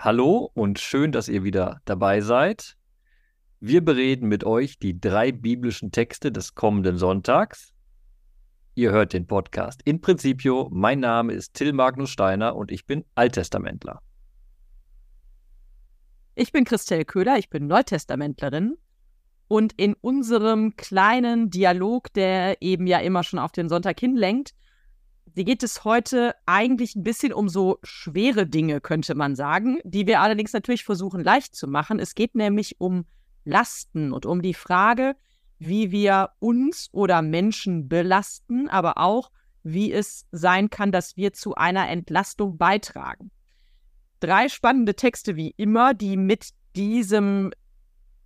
Hallo und schön, dass ihr wieder dabei seid. Wir bereden mit euch die drei biblischen Texte des kommenden Sonntags. Ihr hört den Podcast in Principio. Mein Name ist Till Magnus Steiner und ich bin Alttestamentler. Ich bin Christel Köhler, ich bin Neutestamentlerin. Und in unserem kleinen Dialog, der eben ja immer schon auf den Sonntag hinlenkt, die geht es heute eigentlich ein bisschen um so schwere Dinge, könnte man sagen, die wir allerdings natürlich versuchen leicht zu machen. Es geht nämlich um Lasten und um die Frage, wie wir uns oder Menschen belasten, aber auch, wie es sein kann, dass wir zu einer Entlastung beitragen. Drei spannende Texte wie immer, die mit diesem,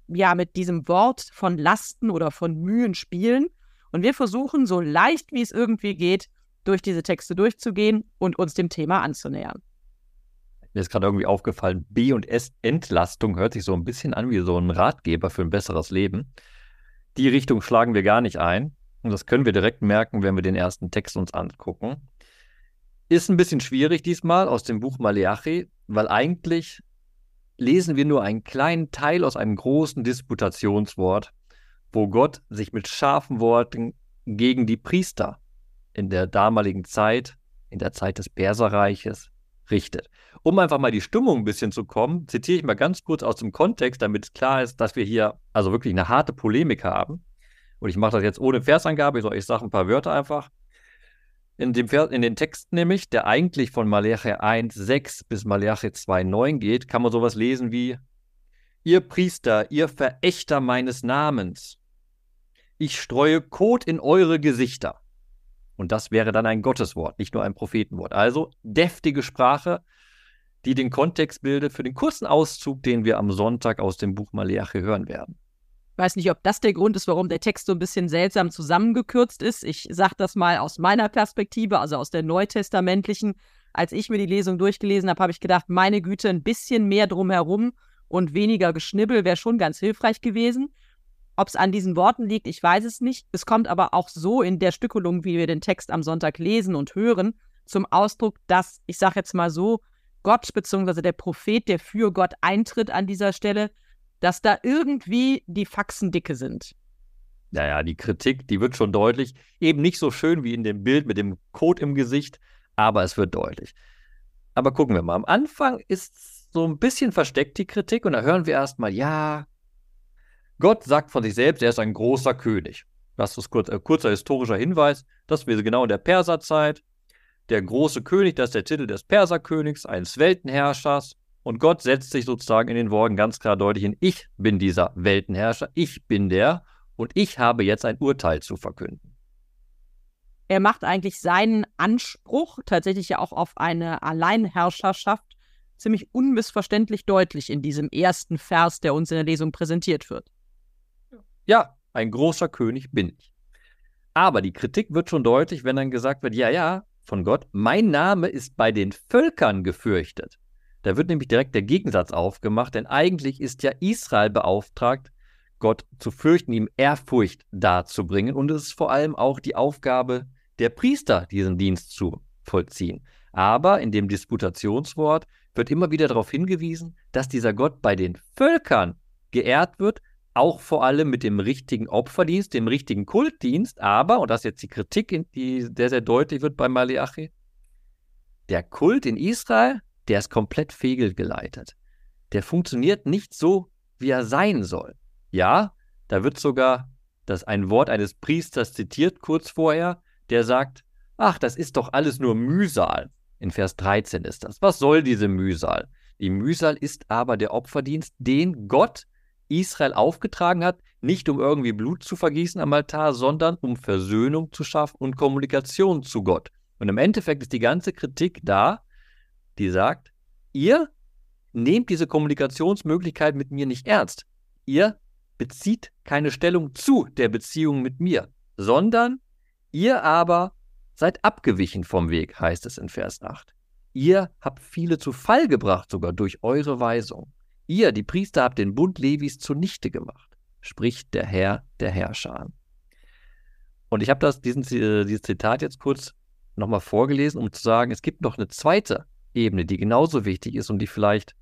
ja, mit diesem Wort von Lasten oder von Mühen spielen. Und wir versuchen, so leicht wie es irgendwie geht, durch diese Texte durchzugehen und uns dem Thema anzunähern. Mir ist gerade irgendwie aufgefallen, B und S Entlastung hört sich so ein bisschen an wie so ein Ratgeber für ein besseres Leben. Die Richtung schlagen wir gar nicht ein. Und das können wir direkt merken, wenn wir den ersten Text uns angucken. Ist ein bisschen schwierig diesmal aus dem Buch Maleachi, weil eigentlich lesen wir nur einen kleinen Teil aus einem großen Disputationswort, wo Gott sich mit scharfen Worten gegen die Priester in der damaligen Zeit, in der Zeit des Perserreiches, richtet. Um einfach mal die Stimmung ein bisschen zu kommen, zitiere ich mal ganz kurz aus dem Kontext, damit klar ist, dass wir hier also wirklich eine harte Polemik haben. Und ich mache das jetzt ohne Versangabe, ich sage ein paar Wörter einfach. In, dem Vers, in den Texten nämlich, der eigentlich von Malachi 1,6 bis Malachi 2,9 geht, kann man sowas lesen wie: Ihr Priester, ihr Verächter meines Namens, ich streue Kot in eure Gesichter. Und das wäre dann ein Gotteswort, nicht nur ein Prophetenwort. Also deftige Sprache, die den Kontext bildet für den kurzen Auszug, den wir am Sonntag aus dem Buch Maleachi hören werden. Ich weiß nicht, ob das der Grund ist, warum der Text so ein bisschen seltsam zusammengekürzt ist. Ich sage das mal aus meiner Perspektive, also aus der neutestamentlichen. Als ich mir die Lesung durchgelesen habe, habe ich gedacht, meine Güte, ein bisschen mehr drumherum und weniger Geschnibbel wäre schon ganz hilfreich gewesen. Ob es an diesen Worten liegt, ich weiß es nicht. Es kommt aber auch so in der Stückelung, wie wir den Text am Sonntag lesen und hören, zum Ausdruck, dass, ich sage jetzt mal so, Gott bzw. der Prophet, der für Gott eintritt an dieser Stelle, dass da irgendwie die Faxen dicke sind. Naja, die Kritik, die wird schon deutlich. Eben nicht so schön wie in dem Bild mit dem Code im Gesicht, aber es wird deutlich. Aber gucken wir mal. Am Anfang ist so ein bisschen versteckt die Kritik und da hören wir erstmal, ja, Gott sagt von sich selbst, er ist ein großer König. Das ist kurz, äh, kurzer historischer Hinweis. Das wäre genau in der Perserzeit. Der große König, das ist der Titel des Perserkönigs, eines Weltenherrschers. Und Gott setzt sich sozusagen in den Worten ganz klar deutlich in, ich bin dieser Weltenherrscher, ich bin der und ich habe jetzt ein Urteil zu verkünden. Er macht eigentlich seinen Anspruch tatsächlich ja auch auf eine Alleinherrscherschaft ziemlich unmissverständlich deutlich in diesem ersten Vers, der uns in der Lesung präsentiert wird. Ja, ein großer König bin ich. Aber die Kritik wird schon deutlich, wenn dann gesagt wird, ja, ja, von Gott, mein Name ist bei den Völkern gefürchtet. Da wird nämlich direkt der Gegensatz aufgemacht, denn eigentlich ist ja Israel beauftragt, Gott zu fürchten, ihm Ehrfurcht darzubringen. Und es ist vor allem auch die Aufgabe der Priester, diesen Dienst zu vollziehen. Aber in dem Disputationswort wird immer wieder darauf hingewiesen, dass dieser Gott bei den Völkern geehrt wird, auch vor allem mit dem richtigen Opferdienst, dem richtigen Kultdienst, aber, und das ist jetzt die Kritik, die sehr, sehr deutlich wird bei Maleachi, der Kult in Israel, der ist komplett fehlgeleitet. Der funktioniert nicht so, wie er sein soll. Ja, da wird sogar das ein Wort eines Priesters zitiert kurz vorher, der sagt, ach, das ist doch alles nur Mühsal. In Vers 13 ist das. Was soll diese Mühsal? Die Mühsal ist aber der Opferdienst, den Gott Israel aufgetragen hat, nicht um irgendwie Blut zu vergießen am Altar, sondern um Versöhnung zu schaffen und Kommunikation zu Gott. Und im Endeffekt ist die ganze Kritik da, die sagt, ihr nehmt diese Kommunikationsmöglichkeit mit mir nicht ernst. Ihr bezieht keine Stellung zu der Beziehung mit mir, sondern ihr aber seid abgewichen vom Weg, heißt es in Vers 8. Ihr habt viele zu Fall gebracht, sogar durch eure Weisung. Ihr, die Priester, habt den Bund Levis zunichte gemacht, spricht der Herr der Herrscher Und ich habe diesen, äh, dieses Zitat jetzt kurz nochmal vorgelesen, um zu sagen, es gibt noch eine zweite Ebene, die genauso wichtig ist und die vielleicht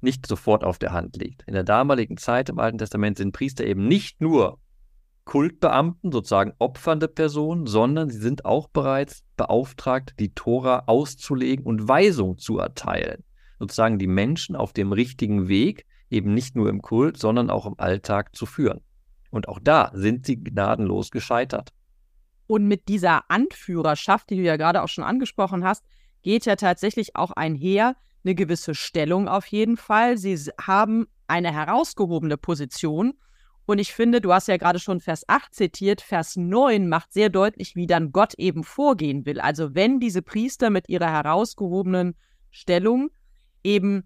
nicht sofort auf der Hand liegt. In der damaligen Zeit im Alten Testament sind Priester eben nicht nur Kultbeamten, sozusagen opfernde Personen, sondern sie sind auch bereits beauftragt, die Tora auszulegen und Weisung zu erteilen. Sozusagen die Menschen auf dem richtigen Weg, eben nicht nur im Kult, sondern auch im Alltag zu führen. Und auch da sind sie gnadenlos gescheitert. Und mit dieser Anführerschaft, die du ja gerade auch schon angesprochen hast, geht ja tatsächlich auch einher eine gewisse Stellung auf jeden Fall. Sie haben eine herausgehobene Position. Und ich finde, du hast ja gerade schon Vers 8 zitiert, Vers 9 macht sehr deutlich, wie dann Gott eben vorgehen will. Also wenn diese Priester mit ihrer herausgehobenen Stellung eben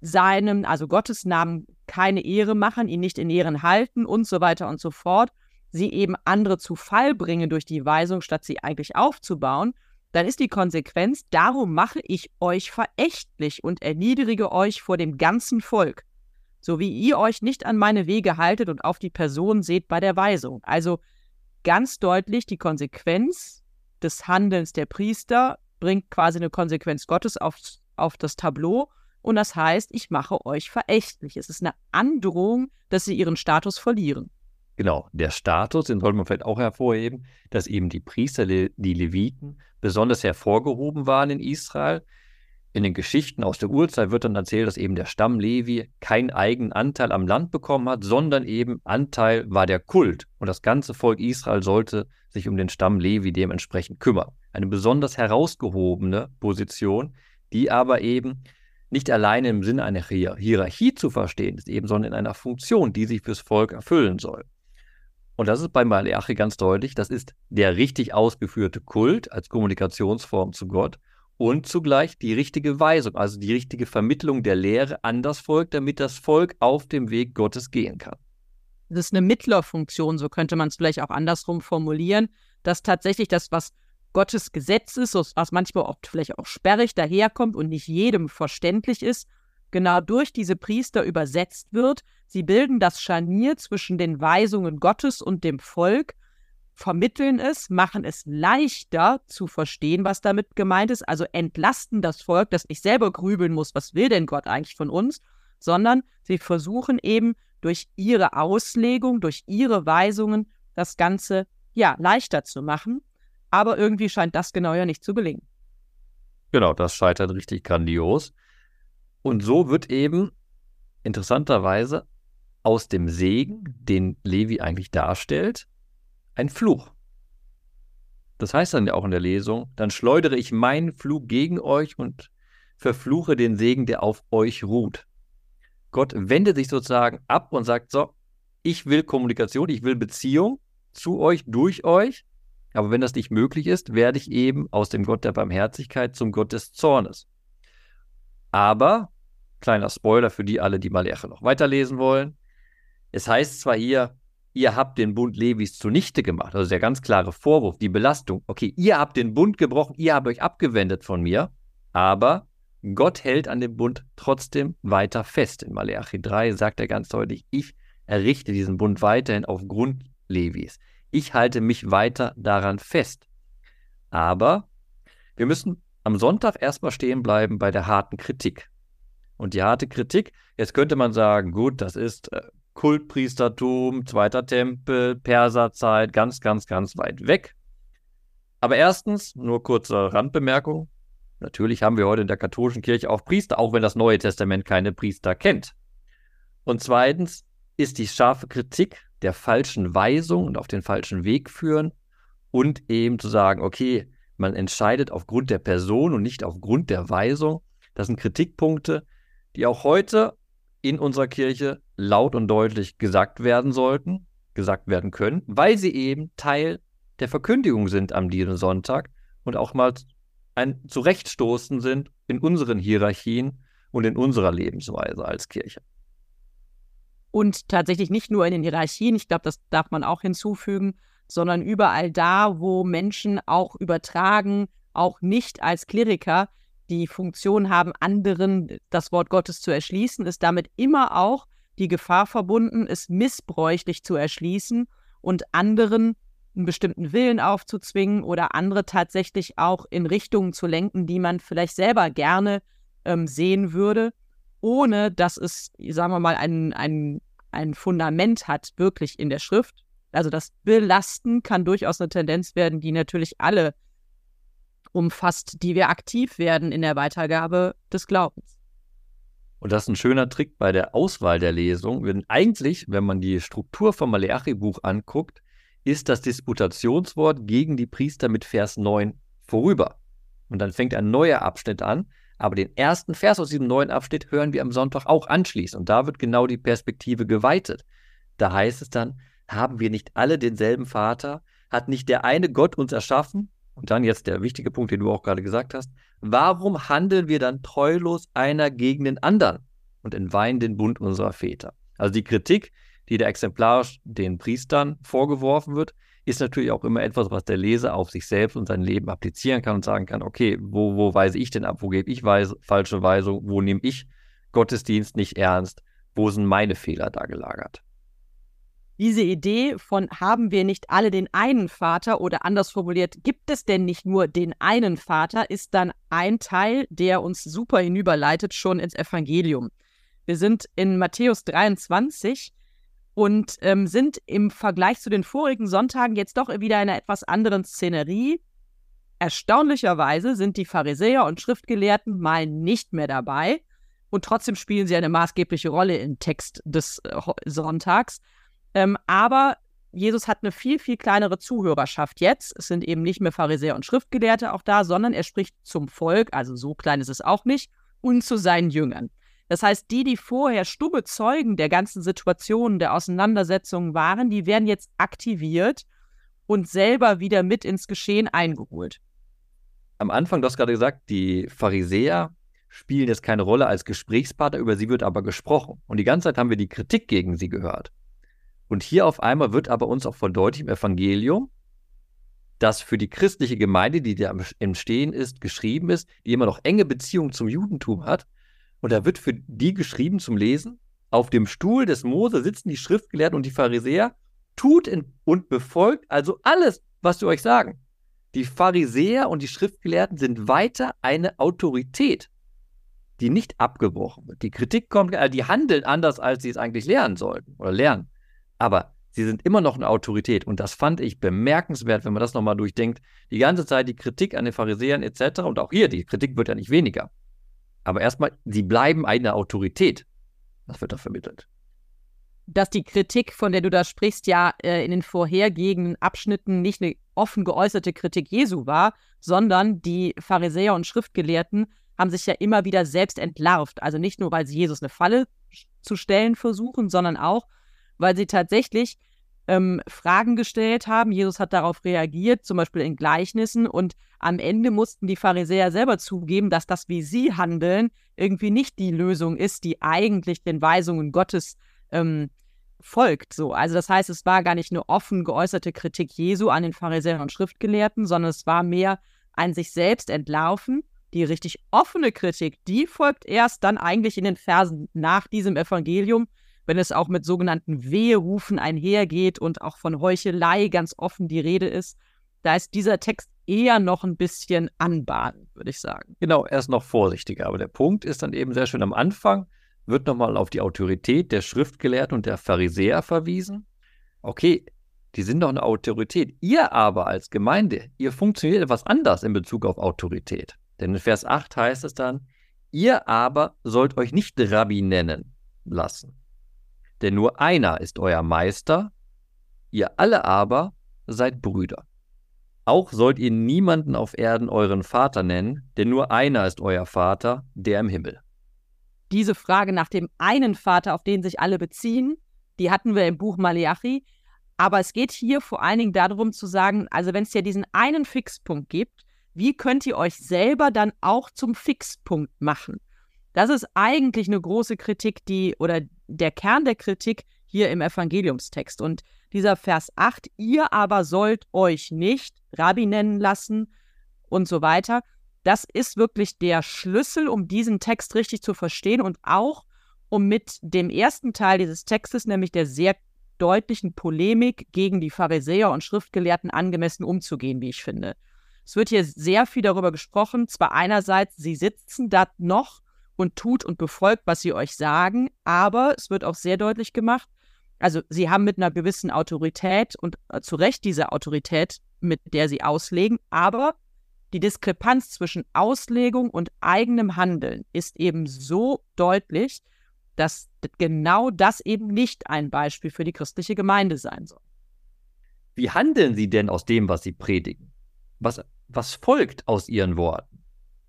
seinem, also Gottes Namen keine Ehre machen, ihn nicht in Ehren halten und so weiter und so fort, sie eben andere zu Fall bringen durch die Weisung, statt sie eigentlich aufzubauen, dann ist die Konsequenz, darum mache ich euch verächtlich und erniedrige euch vor dem ganzen Volk, so wie ihr euch nicht an meine Wege haltet und auf die Person seht bei der Weisung. Also ganz deutlich die Konsequenz des Handelns der Priester bringt quasi eine Konsequenz Gottes auf, auf das Tableau und das heißt, ich mache euch verächtlich. Es ist eine Androhung, dass sie ihren Status verlieren. Genau, der Status, den sollte man vielleicht auch hervorheben, dass eben die Priester, die Leviten, besonders hervorgehoben waren in Israel. In den Geschichten aus der Urzeit wird dann erzählt, dass eben der Stamm Levi keinen eigenen Anteil am Land bekommen hat, sondern eben Anteil war der Kult. Und das ganze Volk Israel sollte sich um den Stamm Levi dementsprechend kümmern. Eine besonders herausgehobene Position, die aber eben nicht alleine im Sinne einer Hierarchie zu verstehen ist, eben, sondern in einer Funktion, die sich fürs Volk erfüllen soll. Und das ist bei Malachi ganz deutlich, das ist der richtig ausgeführte Kult als Kommunikationsform zu Gott und zugleich die richtige Weisung, also die richtige Vermittlung der Lehre an das Volk, damit das Volk auf dem Weg Gottes gehen kann. Das ist eine Mittlerfunktion, so könnte man es vielleicht auch andersrum formulieren, dass tatsächlich das, was Gottes Gesetz ist, was manchmal auch vielleicht auch sperrig daherkommt und nicht jedem verständlich ist, genau durch diese Priester übersetzt wird. Sie bilden das Scharnier zwischen den Weisungen Gottes und dem Volk, vermitteln es, machen es leichter zu verstehen, was damit gemeint ist, also entlasten das Volk, das nicht selber grübeln muss, was will denn Gott eigentlich von uns, sondern sie versuchen eben durch ihre Auslegung, durch ihre Weisungen das Ganze ja leichter zu machen. Aber irgendwie scheint das genau ja nicht zu gelingen. Genau, das scheitert richtig grandios. Und so wird eben interessanterweise aus dem Segen, den Levi eigentlich darstellt, ein Fluch. Das heißt dann ja auch in der Lesung, dann schleudere ich meinen Fluch gegen euch und verfluche den Segen, der auf euch ruht. Gott wendet sich sozusagen ab und sagt so, ich will Kommunikation, ich will Beziehung zu euch, durch euch, aber wenn das nicht möglich ist, werde ich eben aus dem Gott der Barmherzigkeit zum Gott des Zornes. Aber, kleiner Spoiler für die alle, die Maleache noch weiterlesen wollen, es heißt zwar hier, ihr habt den Bund Levis zunichte gemacht, also der ganz klare Vorwurf, die Belastung, okay, ihr habt den Bund gebrochen, ihr habt euch abgewendet von mir, aber Gott hält an dem Bund trotzdem weiter fest. In Maleachi 3 sagt er ganz deutlich, ich errichte diesen Bund weiterhin aufgrund Levis. Ich halte mich weiter daran fest. Aber wir müssen am Sonntag erstmal stehen bleiben bei der harten Kritik. Und die harte Kritik, jetzt könnte man sagen, gut, das ist äh, Kultpriestertum, Zweiter Tempel, Perserzeit, ganz, ganz, ganz weit weg. Aber erstens, nur kurze Randbemerkung, natürlich haben wir heute in der katholischen Kirche auch Priester, auch wenn das Neue Testament keine Priester kennt. Und zweitens ist die scharfe Kritik der falschen Weisung und auf den falschen Weg führen und eben zu sagen, okay, man entscheidet aufgrund der Person und nicht aufgrund der Weisung. Das sind Kritikpunkte, die auch heute in unserer Kirche laut und deutlich gesagt werden sollten, gesagt werden können, weil sie eben Teil der Verkündigung sind am Sonntag und auch mal ein Zurechtstoßen sind in unseren Hierarchien und in unserer Lebensweise als Kirche. Und tatsächlich nicht nur in den Hierarchien, ich glaube, das darf man auch hinzufügen, sondern überall da, wo Menschen auch übertragen, auch nicht als Kleriker die Funktion haben, anderen das Wort Gottes zu erschließen, ist damit immer auch die Gefahr verbunden, es missbräuchlich zu erschließen und anderen einen bestimmten Willen aufzuzwingen oder andere tatsächlich auch in Richtungen zu lenken, die man vielleicht selber gerne ähm, sehen würde. Ohne dass es, sagen wir mal, ein, ein, ein Fundament hat, wirklich in der Schrift. Also das Belasten kann durchaus eine Tendenz werden, die natürlich alle umfasst, die wir aktiv werden in der Weitergabe des Glaubens. Und das ist ein schöner Trick bei der Auswahl der Lesung. Denn eigentlich, wenn man die Struktur vom Maleachi-Buch anguckt, ist das Disputationswort gegen die Priester mit Vers 9 vorüber. Und dann fängt ein neuer Abschnitt an. Aber den ersten Vers aus diesem neuen Abschnitt hören wir am Sonntag auch anschließend. Und da wird genau die Perspektive geweitet. Da heißt es dann, haben wir nicht alle denselben Vater? Hat nicht der eine Gott uns erschaffen? Und dann jetzt der wichtige Punkt, den du auch gerade gesagt hast. Warum handeln wir dann treulos einer gegen den anderen und entweihen den Bund unserer Väter? Also die Kritik, die da exemplarisch den Priestern vorgeworfen wird, ist natürlich auch immer etwas, was der Leser auf sich selbst und sein Leben applizieren kann und sagen kann, okay, wo, wo weise ich denn ab, wo gebe ich weise, falsche Weisung, wo nehme ich Gottesdienst nicht ernst, wo sind meine Fehler da gelagert? Diese Idee von haben wir nicht alle den einen Vater oder anders formuliert, gibt es denn nicht nur den einen Vater, ist dann ein Teil, der uns super hinüberleitet schon ins Evangelium. Wir sind in Matthäus 23 und ähm, sind im Vergleich zu den vorigen Sonntagen jetzt doch wieder in einer etwas anderen Szenerie. Erstaunlicherweise sind die Pharisäer und Schriftgelehrten mal nicht mehr dabei und trotzdem spielen sie eine maßgebliche Rolle im Text des äh, Sonntags. Ähm, aber Jesus hat eine viel, viel kleinere Zuhörerschaft jetzt. Es sind eben nicht mehr Pharisäer und Schriftgelehrte auch da, sondern er spricht zum Volk, also so klein ist es auch nicht, und zu seinen Jüngern. Das heißt, die, die vorher stumme Zeugen der ganzen Situationen, der Auseinandersetzungen waren, die werden jetzt aktiviert und selber wieder mit ins Geschehen eingeholt. Am Anfang, du hast gerade gesagt, die Pharisäer spielen jetzt keine Rolle als Gesprächspartner, über sie wird aber gesprochen. Und die ganze Zeit haben wir die Kritik gegen sie gehört. Und hier auf einmal wird aber uns auch verdeutlicht im Evangelium, dass für die christliche Gemeinde, die da im Stehen ist, geschrieben ist, die immer noch enge Beziehungen zum Judentum hat, und da wird für die geschrieben zum Lesen, auf dem Stuhl des Mose sitzen die Schriftgelehrten und die Pharisäer, tut und befolgt also alles, was sie euch sagen. Die Pharisäer und die Schriftgelehrten sind weiter eine Autorität, die nicht abgebrochen wird. Die Kritik kommt, äh, die handeln anders, als sie es eigentlich lernen sollten oder lernen. Aber sie sind immer noch eine Autorität. Und das fand ich bemerkenswert, wenn man das nochmal durchdenkt. Die ganze Zeit die Kritik an den Pharisäern etc. Und auch hier, die Kritik wird ja nicht weniger. Aber erstmal, sie bleiben eine Autorität. Das wird da vermittelt. Dass die Kritik, von der du da sprichst, ja äh, in den vorhergehenden Abschnitten nicht eine offen geäußerte Kritik Jesu war, sondern die Pharisäer und Schriftgelehrten haben sich ja immer wieder selbst entlarvt. Also nicht nur, weil sie Jesus eine Falle zu stellen versuchen, sondern auch, weil sie tatsächlich ähm, Fragen gestellt haben. Jesus hat darauf reagiert, zum Beispiel in Gleichnissen. Und am Ende mussten die Pharisäer selber zugeben, dass das, wie sie handeln, irgendwie nicht die Lösung ist, die eigentlich den Weisungen Gottes ähm, folgt. So, also das heißt, es war gar nicht eine offen geäußerte Kritik Jesu an den Pharisäern und Schriftgelehrten, sondern es war mehr ein sich selbst entlaufen. Die richtig offene Kritik, die folgt erst dann eigentlich in den Versen nach diesem Evangelium, wenn es auch mit sogenannten Weherufen einhergeht und auch von Heuchelei ganz offen die Rede ist, da ist dieser Text eher noch ein bisschen anbahnend, würde ich sagen. Genau, er ist noch vorsichtiger. Aber der Punkt ist dann eben sehr schön am Anfang, wird nochmal auf die Autorität der Schriftgelehrten und der Pharisäer verwiesen. Okay, die sind doch eine Autorität. Ihr aber als Gemeinde, ihr funktioniert etwas anders in Bezug auf Autorität. Denn in Vers 8 heißt es dann, ihr aber sollt euch nicht Rabbi nennen lassen, denn nur einer ist euer Meister, ihr alle aber seid Brüder. Auch sollt ihr niemanden auf Erden euren Vater nennen, denn nur einer ist euer Vater, der im Himmel. Diese Frage nach dem einen Vater, auf den sich alle beziehen, die hatten wir im Buch Maleachi. Aber es geht hier vor allen Dingen darum zu sagen, also wenn es ja diesen einen Fixpunkt gibt, wie könnt ihr euch selber dann auch zum Fixpunkt machen? Das ist eigentlich eine große Kritik, die oder der Kern der Kritik hier im Evangeliumstext. Und dieser Vers 8, ihr aber sollt euch nicht Rabbi nennen lassen und so weiter, das ist wirklich der Schlüssel, um diesen Text richtig zu verstehen und auch um mit dem ersten Teil dieses Textes, nämlich der sehr deutlichen Polemik gegen die Pharisäer und Schriftgelehrten angemessen umzugehen, wie ich finde. Es wird hier sehr viel darüber gesprochen, zwar einerseits, sie sitzen da noch und tut und befolgt, was sie euch sagen. Aber es wird auch sehr deutlich gemacht, also sie haben mit einer gewissen Autorität und äh, zu Recht diese Autorität, mit der sie auslegen, aber die Diskrepanz zwischen Auslegung und eigenem Handeln ist eben so deutlich, dass genau das eben nicht ein Beispiel für die christliche Gemeinde sein soll. Wie handeln sie denn aus dem, was sie predigen? Was, was folgt aus ihren Worten?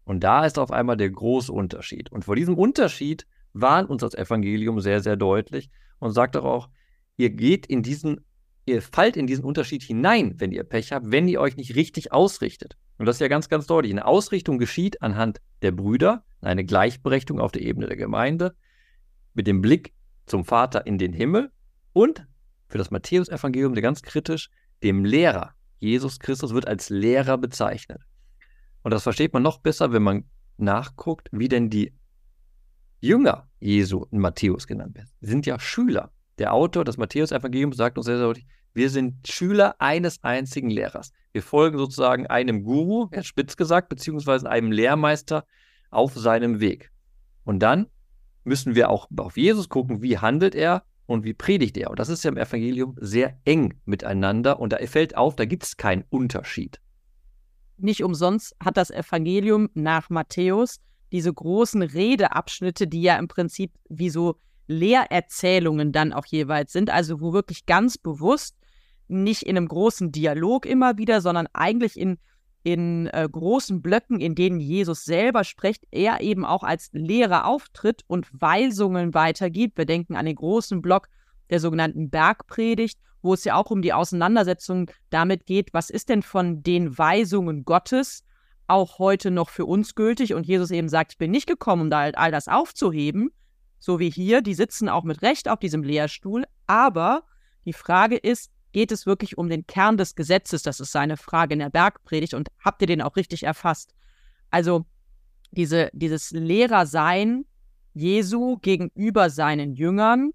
Und da ist auf einmal der große Unterschied. Und vor diesem Unterschied warnt uns das Evangelium sehr, sehr deutlich und sagt auch, ihr geht in diesen, ihr fallt in diesen Unterschied hinein, wenn ihr Pech habt, wenn ihr euch nicht richtig ausrichtet. Und das ist ja ganz, ganz deutlich. Eine Ausrichtung geschieht anhand der Brüder, eine Gleichberechtigung auf der Ebene der Gemeinde, mit dem Blick zum Vater in den Himmel und für das Matthäusevangelium ganz kritisch, dem Lehrer. Jesus Christus wird als Lehrer bezeichnet. Und das versteht man noch besser, wenn man nachguckt, wie denn die Jünger Jesu in Matthäus genannt werden. Sie sind ja Schüler. Der Autor des Matthäus-Evangeliums sagt uns sehr, sehr deutlich, wir sind Schüler eines einzigen Lehrers. Wir folgen sozusagen einem Guru, spitz gesagt, beziehungsweise einem Lehrmeister auf seinem Weg. Und dann müssen wir auch auf Jesus gucken, wie handelt er und wie predigt er. Und das ist ja im Evangelium sehr eng miteinander und da fällt auf, da gibt es keinen Unterschied. Nicht umsonst hat das Evangelium nach Matthäus diese großen Redeabschnitte, die ja im Prinzip wie so Lehrerzählungen dann auch jeweils sind, also wo wirklich ganz bewusst, nicht in einem großen Dialog immer wieder, sondern eigentlich in, in äh, großen Blöcken, in denen Jesus selber spricht, er eben auch als Lehrer auftritt und Weisungen weitergibt. Wir denken an den großen Block der sogenannten Bergpredigt, wo es ja auch um die Auseinandersetzung damit geht, was ist denn von den Weisungen Gottes auch heute noch für uns gültig? Und Jesus eben sagt, ich bin nicht gekommen, um da halt all das aufzuheben, so wie hier, die sitzen auch mit Recht auf diesem Lehrstuhl. Aber die Frage ist, geht es wirklich um den Kern des Gesetzes? Das ist seine Frage in der Bergpredigt. Und habt ihr den auch richtig erfasst? Also diese, dieses Lehrersein Jesu gegenüber seinen Jüngern,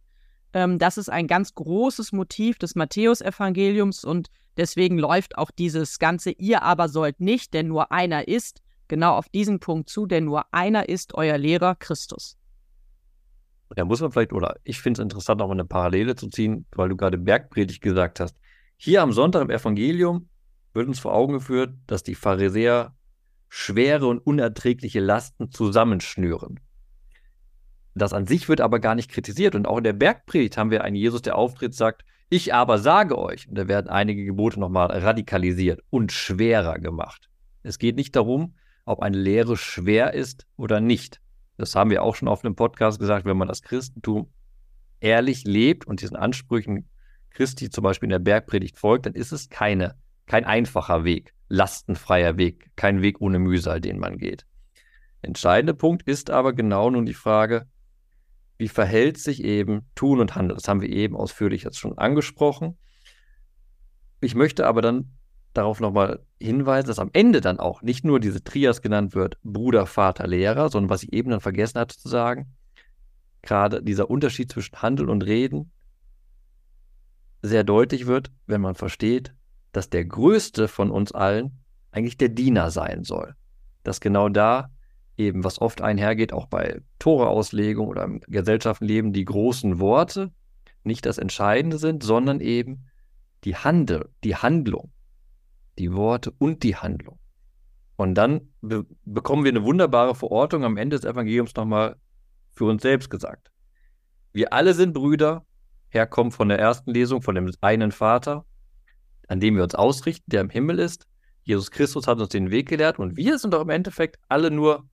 ähm, das ist ein ganz großes Motiv des Matthäusevangeliums und deswegen läuft auch dieses ganze Ihr aber sollt nicht, denn nur einer ist, genau auf diesen Punkt zu, denn nur einer ist euer Lehrer Christus da muss man vielleicht, oder ich finde es interessant, auch mal eine Parallele zu ziehen, weil du gerade Bergpredigt gesagt hast. Hier am Sonntag im Evangelium wird uns vor Augen geführt, dass die Pharisäer schwere und unerträgliche Lasten zusammenschnüren. Das an sich wird aber gar nicht kritisiert. Und auch in der Bergpredigt haben wir einen Jesus, der auftritt, sagt, ich aber sage euch. Und da werden einige Gebote nochmal radikalisiert und schwerer gemacht. Es geht nicht darum, ob eine Lehre schwer ist oder nicht. Das haben wir auch schon auf einem Podcast gesagt, wenn man das Christentum ehrlich lebt und diesen Ansprüchen Christi zum Beispiel in der Bergpredigt folgt, dann ist es keine, kein einfacher Weg, lastenfreier Weg, kein Weg ohne Mühsal, den man geht. Entscheidender Punkt ist aber genau nun die Frage, wie verhält sich eben Tun und Handeln? Das haben wir eben ausführlich jetzt schon angesprochen. Ich möchte aber dann darauf nochmal hinweisen, dass am Ende dann auch nicht nur diese Trias genannt wird, Bruder, Vater, Lehrer, sondern was ich eben dann vergessen hatte zu sagen, gerade dieser Unterschied zwischen Handeln und Reden sehr deutlich wird, wenn man versteht, dass der Größte von uns allen eigentlich der Diener sein soll. Dass genau da eben, was oft einhergeht, auch bei Toreauslegung oder im Gesellschaftenleben, die großen Worte nicht das Entscheidende sind, sondern eben die Handel, die Handlung die Worte und die Handlung. Und dann be bekommen wir eine wunderbare Verortung am Ende des Evangeliums nochmal für uns selbst gesagt. Wir alle sind Brüder, herkommen von der ersten Lesung, von dem einen Vater, an dem wir uns ausrichten, der im Himmel ist. Jesus Christus hat uns den Weg gelehrt und wir sind doch im Endeffekt alle nur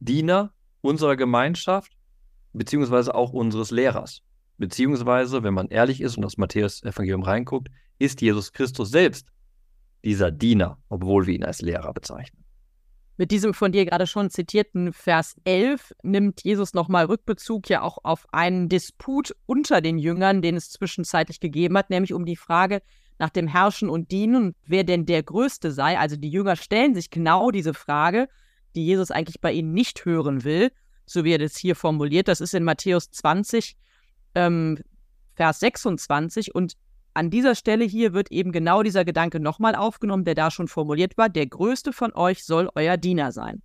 Diener unserer Gemeinschaft, beziehungsweise auch unseres Lehrers. Beziehungsweise, wenn man ehrlich ist und das Matthäus-Evangelium reinguckt, ist Jesus Christus selbst dieser Diener, obwohl wir ihn als Lehrer bezeichnen. Mit diesem von dir gerade schon zitierten Vers 11 nimmt Jesus nochmal Rückbezug ja auch auf einen Disput unter den Jüngern, den es zwischenzeitlich gegeben hat, nämlich um die Frage nach dem Herrschen und Dienen wer denn der Größte sei. Also die Jünger stellen sich genau diese Frage, die Jesus eigentlich bei ihnen nicht hören will, so wie er das hier formuliert. Das ist in Matthäus 20, ähm, Vers 26 und an dieser Stelle hier wird eben genau dieser Gedanke nochmal aufgenommen, der da schon formuliert war. Der größte von euch soll euer Diener sein.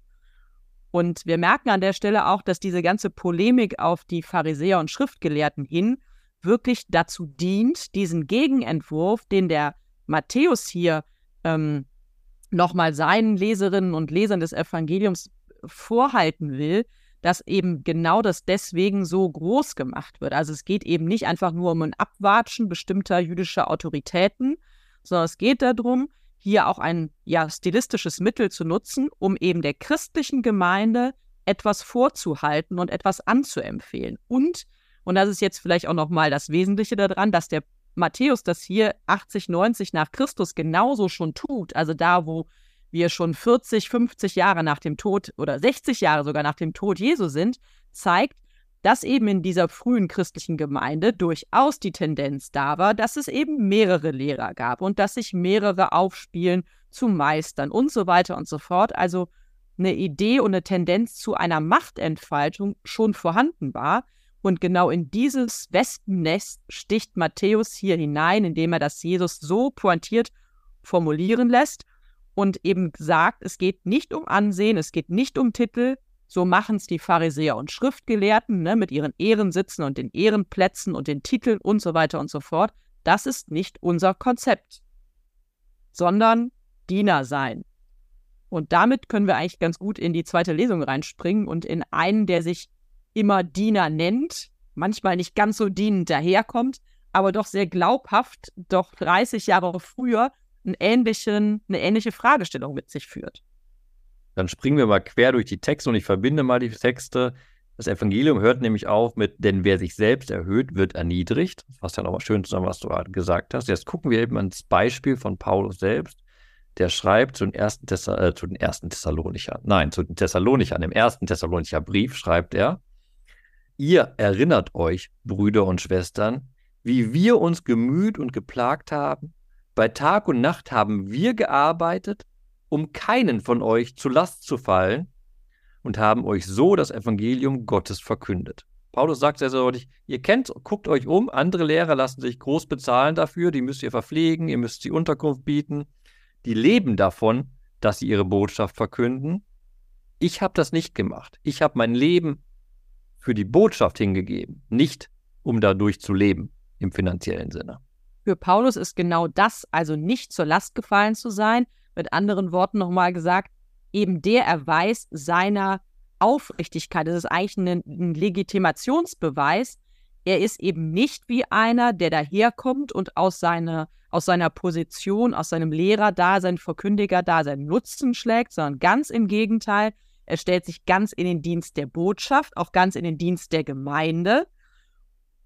Und wir merken an der Stelle auch, dass diese ganze Polemik auf die Pharisäer und Schriftgelehrten hin wirklich dazu dient, diesen Gegenentwurf, den der Matthäus hier ähm, nochmal seinen Leserinnen und Lesern des Evangeliums vorhalten will, dass eben genau das deswegen so groß gemacht wird. Also es geht eben nicht einfach nur um ein Abwatschen bestimmter jüdischer Autoritäten, sondern es geht darum, hier auch ein ja, stilistisches Mittel zu nutzen, um eben der christlichen Gemeinde etwas vorzuhalten und etwas anzuempfehlen. Und, und das ist jetzt vielleicht auch nochmal das Wesentliche daran, dass der Matthäus das hier 80, 90 nach Christus genauso schon tut. Also da, wo wir schon 40, 50 Jahre nach dem Tod oder 60 Jahre sogar nach dem Tod Jesu sind, zeigt, dass eben in dieser frühen christlichen Gemeinde durchaus die Tendenz da war, dass es eben mehrere Lehrer gab und dass sich mehrere aufspielen zu meistern und so weiter und so fort. Also eine Idee und eine Tendenz zu einer Machtentfaltung schon vorhanden war. Und genau in dieses Wespennest sticht Matthäus hier hinein, indem er das Jesus so pointiert formulieren lässt und eben sagt, es geht nicht um Ansehen, es geht nicht um Titel, so machen es die Pharisäer und Schriftgelehrten ne, mit ihren Ehrensitzen und den Ehrenplätzen und den Titeln und so weiter und so fort. Das ist nicht unser Konzept, sondern Diener sein. Und damit können wir eigentlich ganz gut in die zweite Lesung reinspringen und in einen, der sich immer Diener nennt, manchmal nicht ganz so dienend daherkommt, aber doch sehr glaubhaft, doch 30 Jahre früher einen ähnlichen, eine ähnliche Fragestellung mit sich führt. Dann springen wir mal quer durch die Texte und ich verbinde mal die Texte. Das Evangelium hört nämlich auf mit, denn wer sich selbst erhöht, wird erniedrigt. Das fasst ja nochmal schön zusammen, was du gerade gesagt hast. Jetzt gucken wir eben ans Beispiel von Paulus selbst. Der schreibt zu den ersten, Thessa äh, ersten Thessalonicher, nein, zu den Thessalonichern, im ersten Thessalonicher Brief schreibt er, ihr erinnert euch, Brüder und Schwestern, wie wir uns gemüht und geplagt haben, bei Tag und Nacht haben wir gearbeitet, um keinen von euch zu Last zu fallen und haben euch so das Evangelium Gottes verkündet. Paulus sagt sehr, sehr deutlich, ihr kennt, guckt euch um, andere Lehrer lassen sich groß bezahlen dafür, die müsst ihr verpflegen, ihr müsst sie Unterkunft bieten, die leben davon, dass sie ihre Botschaft verkünden. Ich habe das nicht gemacht. Ich habe mein Leben für die Botschaft hingegeben, nicht um dadurch zu leben im finanziellen Sinne. Für Paulus ist genau das, also nicht zur Last gefallen zu sein, mit anderen Worten nochmal gesagt, eben der Erweis seiner Aufrichtigkeit. Das ist eigentlich ein, ein Legitimationsbeweis. Er ist eben nicht wie einer, der daherkommt und aus, seine, aus seiner Position, aus seinem Lehrer-Dasein, Verkündiger-Dasein Nutzen schlägt, sondern ganz im Gegenteil. Er stellt sich ganz in den Dienst der Botschaft, auch ganz in den Dienst der Gemeinde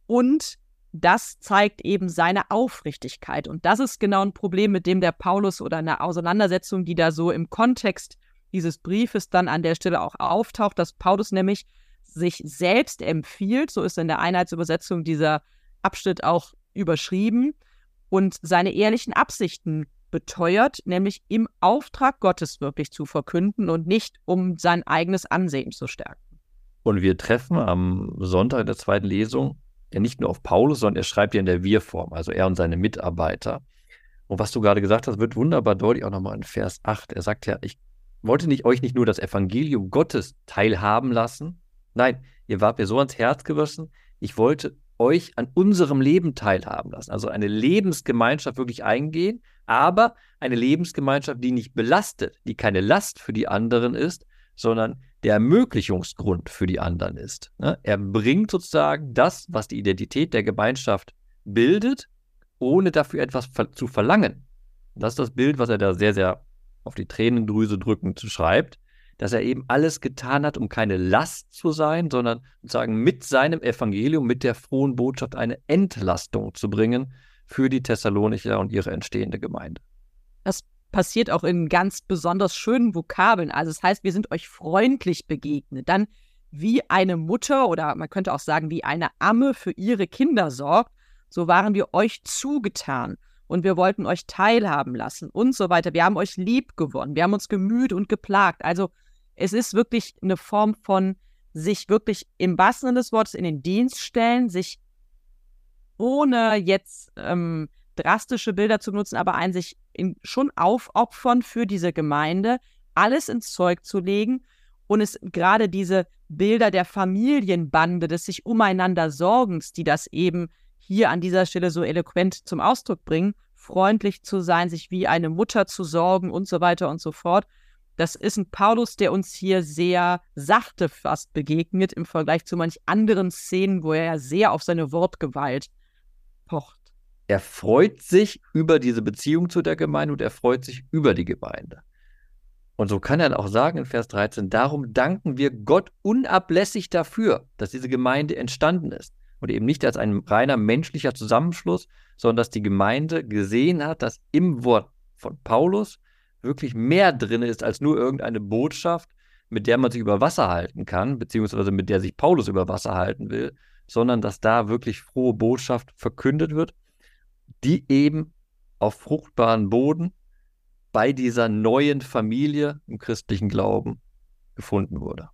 und das zeigt eben seine Aufrichtigkeit. Und das ist genau ein Problem, mit dem der Paulus oder eine Auseinandersetzung, die da so im Kontext dieses Briefes dann an der Stelle auch auftaucht, dass Paulus nämlich sich selbst empfiehlt, so ist in der Einheitsübersetzung dieser Abschnitt auch überschrieben, und seine ehrlichen Absichten beteuert, nämlich im Auftrag Gottes wirklich zu verkünden und nicht um sein eigenes Ansehen zu stärken. Und wir treffen am Sonntag in der zweiten Lesung ja nicht nur auf Paulus, sondern er schreibt ja in der Wir-Form, also er und seine Mitarbeiter. Und was du gerade gesagt hast, wird wunderbar deutlich auch nochmal in Vers 8. Er sagt ja, ich wollte nicht euch nicht nur das Evangelium Gottes teilhaben lassen. Nein, ihr wart mir so ans Herz gewaschen. Ich wollte euch an unserem Leben teilhaben lassen. Also eine Lebensgemeinschaft wirklich eingehen, aber eine Lebensgemeinschaft, die nicht belastet, die keine Last für die anderen ist, sondern der Ermöglichungsgrund für die anderen ist. Ne? Er bringt sozusagen das, was die Identität der Gemeinschaft bildet, ohne dafür etwas zu verlangen. Das ist das Bild, was er da sehr, sehr auf die Tränendrüse drückend schreibt, dass er eben alles getan hat, um keine Last zu sein, sondern sozusagen mit seinem Evangelium, mit der frohen Botschaft eine Entlastung zu bringen für die Thessalonicher und ihre entstehende Gemeinde. Das passiert auch in ganz besonders schönen Vokabeln. Also das heißt, wir sind euch freundlich begegnet. Dann wie eine Mutter oder man könnte auch sagen, wie eine Amme für ihre Kinder sorgt, so waren wir euch zugetan und wir wollten euch teilhaben lassen und so weiter. Wir haben euch lieb gewonnen, wir haben uns gemüht und geplagt. Also es ist wirklich eine Form von sich wirklich im wahrsten Sinne des Wortes in den Dienst stellen, sich ohne jetzt ähm, drastische Bilder zu nutzen, aber ein sich in, schon aufopfern für diese Gemeinde, alles ins Zeug zu legen Und es gerade diese Bilder der Familienbande, des sich umeinander Sorgens, die das eben hier an dieser Stelle so eloquent zum Ausdruck bringen, freundlich zu sein, sich wie eine Mutter zu sorgen und so weiter und so fort. Das ist ein Paulus, der uns hier sehr sachte fast begegnet im Vergleich zu manch anderen Szenen, wo er ja sehr auf seine Wortgewalt pocht. Er freut sich über diese Beziehung zu der Gemeinde und er freut sich über die Gemeinde. Und so kann er auch sagen in Vers 13, darum danken wir Gott unablässig dafür, dass diese Gemeinde entstanden ist. Und eben nicht als ein reiner menschlicher Zusammenschluss, sondern dass die Gemeinde gesehen hat, dass im Wort von Paulus wirklich mehr drin ist als nur irgendeine Botschaft, mit der man sich über Wasser halten kann, beziehungsweise mit der sich Paulus über Wasser halten will, sondern dass da wirklich frohe Botschaft verkündet wird, die eben auf fruchtbaren Boden bei dieser neuen Familie im christlichen Glauben gefunden wurde.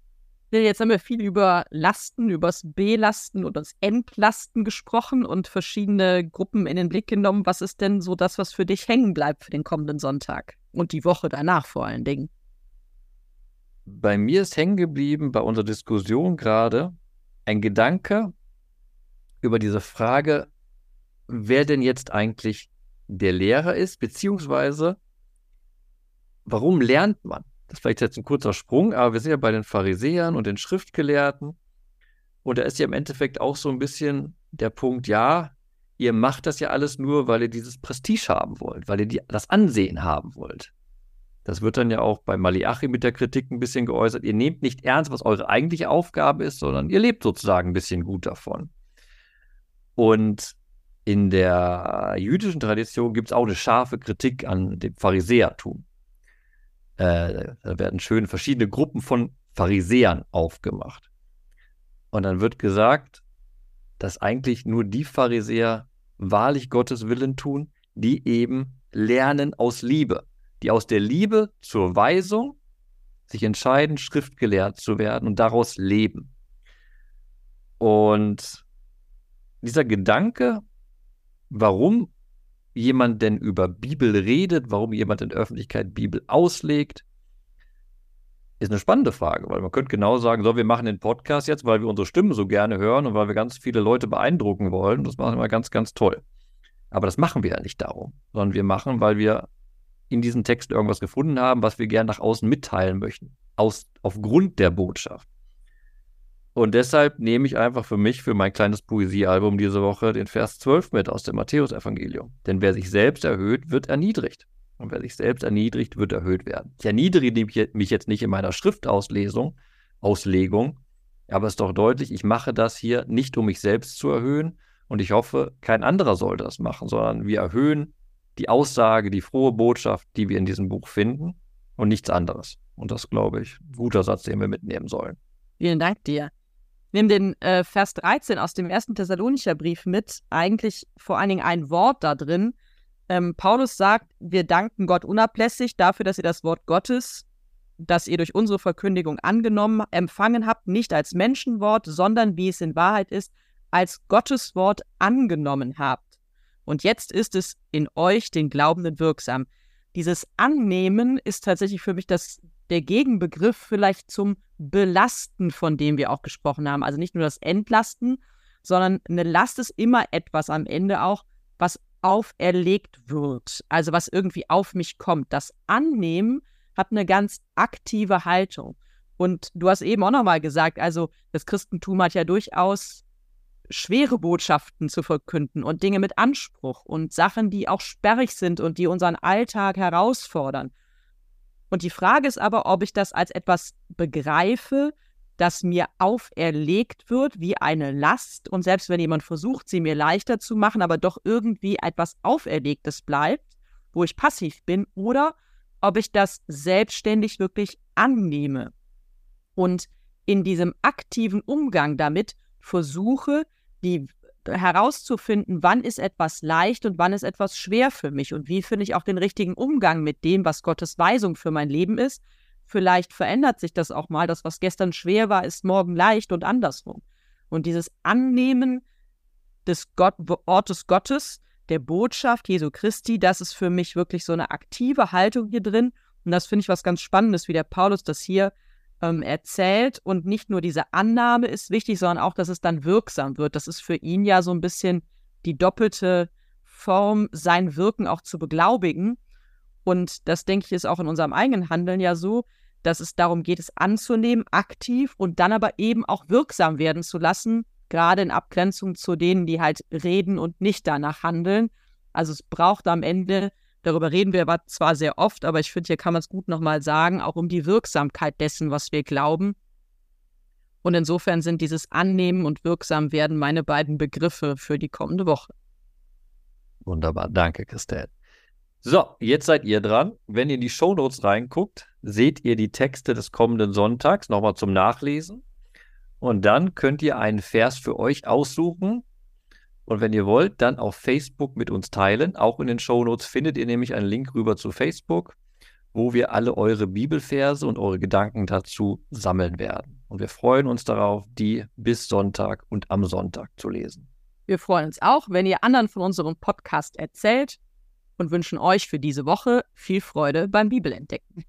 Jetzt haben wir viel über Lasten, über das Belasten und das Entlasten gesprochen und verschiedene Gruppen in den Blick genommen. Was ist denn so das, was für dich hängen bleibt für den kommenden Sonntag und die Woche danach vor allen Dingen? Bei mir ist hängen geblieben bei unserer Diskussion gerade ein Gedanke über diese Frage, wer denn jetzt eigentlich der Lehrer ist, beziehungsweise warum lernt man? Das ist vielleicht jetzt ein kurzer Sprung, aber wir sind ja bei den Pharisäern und den Schriftgelehrten. Und da ist ja im Endeffekt auch so ein bisschen der Punkt, ja, ihr macht das ja alles nur, weil ihr dieses Prestige haben wollt, weil ihr die, das Ansehen haben wollt. Das wird dann ja auch bei Maliachi mit der Kritik ein bisschen geäußert. Ihr nehmt nicht ernst, was eure eigentliche Aufgabe ist, sondern ihr lebt sozusagen ein bisschen gut davon. Und in der jüdischen Tradition gibt es auch eine scharfe Kritik an dem Pharisäertum. Äh, da werden schön verschiedene Gruppen von Pharisäern aufgemacht. Und dann wird gesagt, dass eigentlich nur die Pharisäer wahrlich Gottes Willen tun, die eben lernen aus Liebe, die aus der Liebe zur Weisung sich entscheiden, schriftgelehrt zu werden und daraus leben. Und dieser Gedanke, warum jemand denn über Bibel redet, warum jemand in der Öffentlichkeit Bibel auslegt, ist eine spannende Frage, weil man könnte genau sagen, so, wir machen den Podcast jetzt, weil wir unsere Stimmen so gerne hören und weil wir ganz viele Leute beeindrucken wollen. Das machen wir ganz, ganz toll. Aber das machen wir ja nicht darum, sondern wir machen, weil wir in diesem Text irgendwas gefunden haben, was wir gerne nach außen mitteilen möchten, aus, aufgrund der Botschaft. Und deshalb nehme ich einfach für mich, für mein kleines Poesiealbum diese Woche, den Vers 12 mit aus dem Matthäusevangelium. Denn wer sich selbst erhöht, wird erniedrigt. Und wer sich selbst erniedrigt, wird erhöht werden. Ich erniedrige mich jetzt nicht in meiner Schriftauslesung, Auslegung, aber es ist doch deutlich, ich mache das hier nicht, um mich selbst zu erhöhen. Und ich hoffe, kein anderer soll das machen, sondern wir erhöhen die Aussage, die frohe Botschaft, die wir in diesem Buch finden und nichts anderes. Und das, glaube ich, ein guter Satz, den wir mitnehmen sollen. Vielen Dank dir nehme den äh, Vers 13 aus dem ersten Thessalonicher Brief mit, eigentlich vor allen Dingen ein Wort da drin. Ähm, Paulus sagt, wir danken Gott unablässig dafür, dass ihr das Wort Gottes, das ihr durch unsere Verkündigung angenommen, empfangen habt, nicht als Menschenwort, sondern wie es in Wahrheit ist, als Gottes Wort angenommen habt. Und jetzt ist es in euch, den Glaubenden, wirksam. Dieses Annehmen ist tatsächlich für mich das der Gegenbegriff vielleicht zum Belasten, von dem wir auch gesprochen haben. Also nicht nur das Entlasten, sondern eine Last ist immer etwas am Ende auch, was auferlegt wird, also was irgendwie auf mich kommt. Das Annehmen hat eine ganz aktive Haltung. Und du hast eben auch nochmal gesagt, also das Christentum hat ja durchaus schwere Botschaften zu verkünden und Dinge mit Anspruch und Sachen, die auch sperrig sind und die unseren Alltag herausfordern. Und die Frage ist aber, ob ich das als etwas begreife, das mir auferlegt wird wie eine Last. Und selbst wenn jemand versucht, sie mir leichter zu machen, aber doch irgendwie etwas Auferlegtes bleibt, wo ich passiv bin, oder ob ich das selbstständig wirklich annehme und in diesem aktiven Umgang damit versuche, die herauszufinden, wann ist etwas leicht und wann ist etwas schwer für mich und wie finde ich auch den richtigen Umgang mit dem, was Gottes Weisung für mein Leben ist. Vielleicht verändert sich das auch mal. Das, was gestern schwer war, ist morgen leicht und andersrum. Und dieses Annehmen des Gott, Ortes Gottes, der Botschaft Jesu Christi, das ist für mich wirklich so eine aktive Haltung hier drin. Und das finde ich was ganz Spannendes, wie der Paulus das hier ähm, erzählt. Und nicht nur diese Annahme ist wichtig, sondern auch, dass es dann wirksam wird. Das ist für ihn ja so ein bisschen die doppelte Form, sein Wirken auch zu beglaubigen. Und das, denke ich, ist auch in unserem eigenen Handeln ja so, dass es darum geht, es anzunehmen, aktiv und dann aber eben auch wirksam werden zu lassen, gerade in Abgrenzung zu denen, die halt reden und nicht danach handeln. Also es braucht am Ende, darüber reden wir aber zwar sehr oft, aber ich finde, hier kann man es gut nochmal sagen, auch um die Wirksamkeit dessen, was wir glauben. Und insofern sind dieses Annehmen und wirksam werden meine beiden Begriffe für die kommende Woche. Wunderbar, danke, Christelle. So, jetzt seid ihr dran. Wenn ihr in die Shownotes reinguckt, seht ihr die Texte des kommenden Sonntags nochmal zum Nachlesen. Und dann könnt ihr einen Vers für euch aussuchen. Und wenn ihr wollt, dann auf Facebook mit uns teilen. Auch in den Shownotes findet ihr nämlich einen Link rüber zu Facebook, wo wir alle eure Bibelverse und eure Gedanken dazu sammeln werden. Und wir freuen uns darauf, die bis Sonntag und am Sonntag zu lesen. Wir freuen uns auch, wenn ihr anderen von unserem Podcast erzählt und wünschen euch für diese Woche viel Freude beim Bibelentdecken.